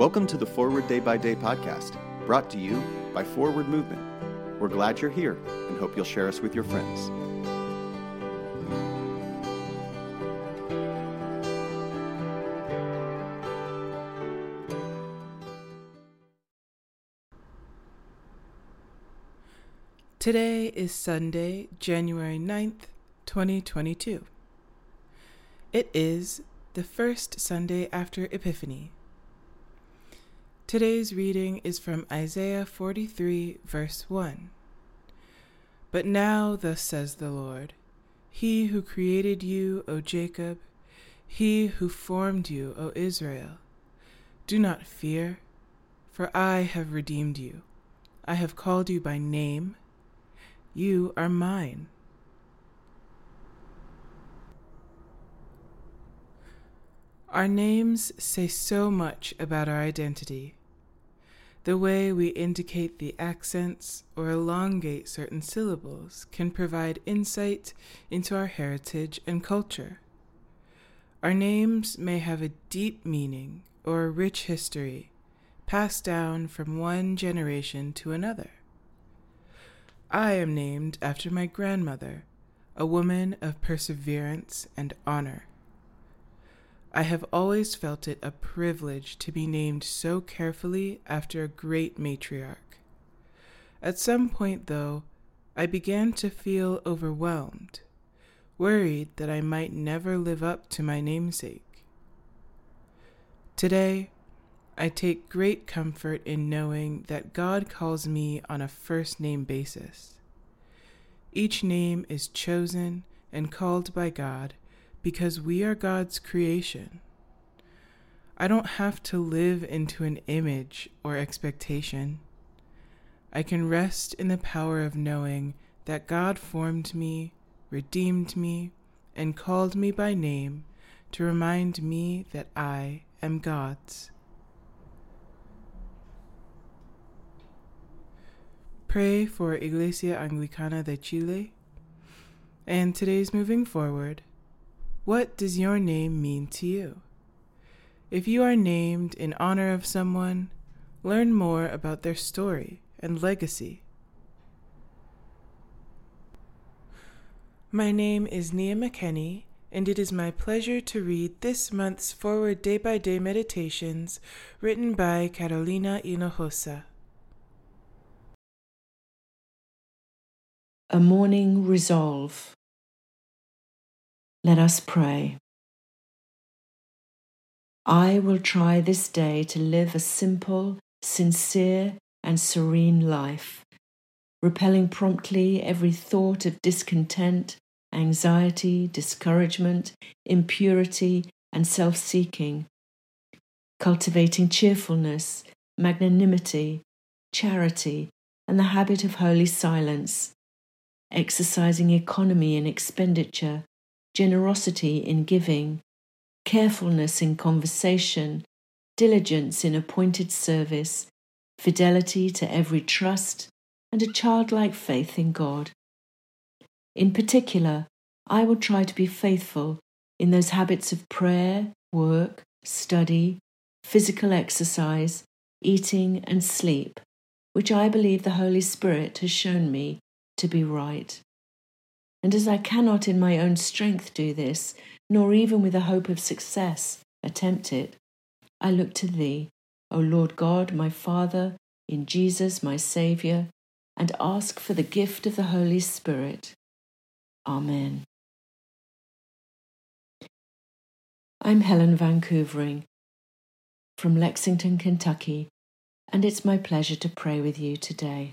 Welcome to the Forward Day by Day podcast, brought to you by Forward Movement. We're glad you're here and hope you'll share us with your friends. Today is Sunday, January 9th, 2022. It is the first Sunday after Epiphany. Today's reading is from Isaiah 43, verse 1. But now, thus says the Lord, He who created you, O Jacob, He who formed you, O Israel, do not fear, for I have redeemed you. I have called you by name you are mine. Our names say so much about our identity. The way we indicate the accents or elongate certain syllables can provide insight into our heritage and culture. Our names may have a deep meaning or a rich history passed down from one generation to another. I am named after my grandmother, a woman of perseverance and honor. I have always felt it a privilege to be named so carefully after a great matriarch. At some point, though, I began to feel overwhelmed, worried that I might never live up to my namesake. Today, I take great comfort in knowing that God calls me on a first name basis. Each name is chosen and called by God because we are God's creation. I don't have to live into an image or expectation. I can rest in the power of knowing that God formed me, redeemed me, and called me by name to remind me that I am God's. Pray for Iglesia Anglicana de Chile. And today's moving forward. What does your name mean to you? If you are named in honor of someone, learn more about their story and legacy. My name is Nia McKenney, and it is my pleasure to read this month's Forward Day by Day Meditations written by Carolina Hinojosa. a morning resolve. Let us pray. I will try this day to live a simple, sincere, and serene life, repelling promptly every thought of discontent, anxiety, discouragement, impurity, and self seeking, cultivating cheerfulness, magnanimity, charity, and the habit of holy silence exercising economy in expenditure, generosity in giving, carefulness in conversation, diligence in appointed service, fidelity to every trust, and a childlike faith in God. In particular, I will try to be faithful in those habits of prayer, work, study, physical exercise, eating, and sleep, which I believe the Holy Spirit has shown me to be right. And as I cannot in my own strength do this, nor even with a hope of success attempt it, I look to Thee, O Lord God, my Father, in Jesus, my Saviour, and ask for the gift of the Holy Spirit. Amen. I'm Helen Van Koevering from Lexington, Kentucky, and it's my pleasure to pray with you today.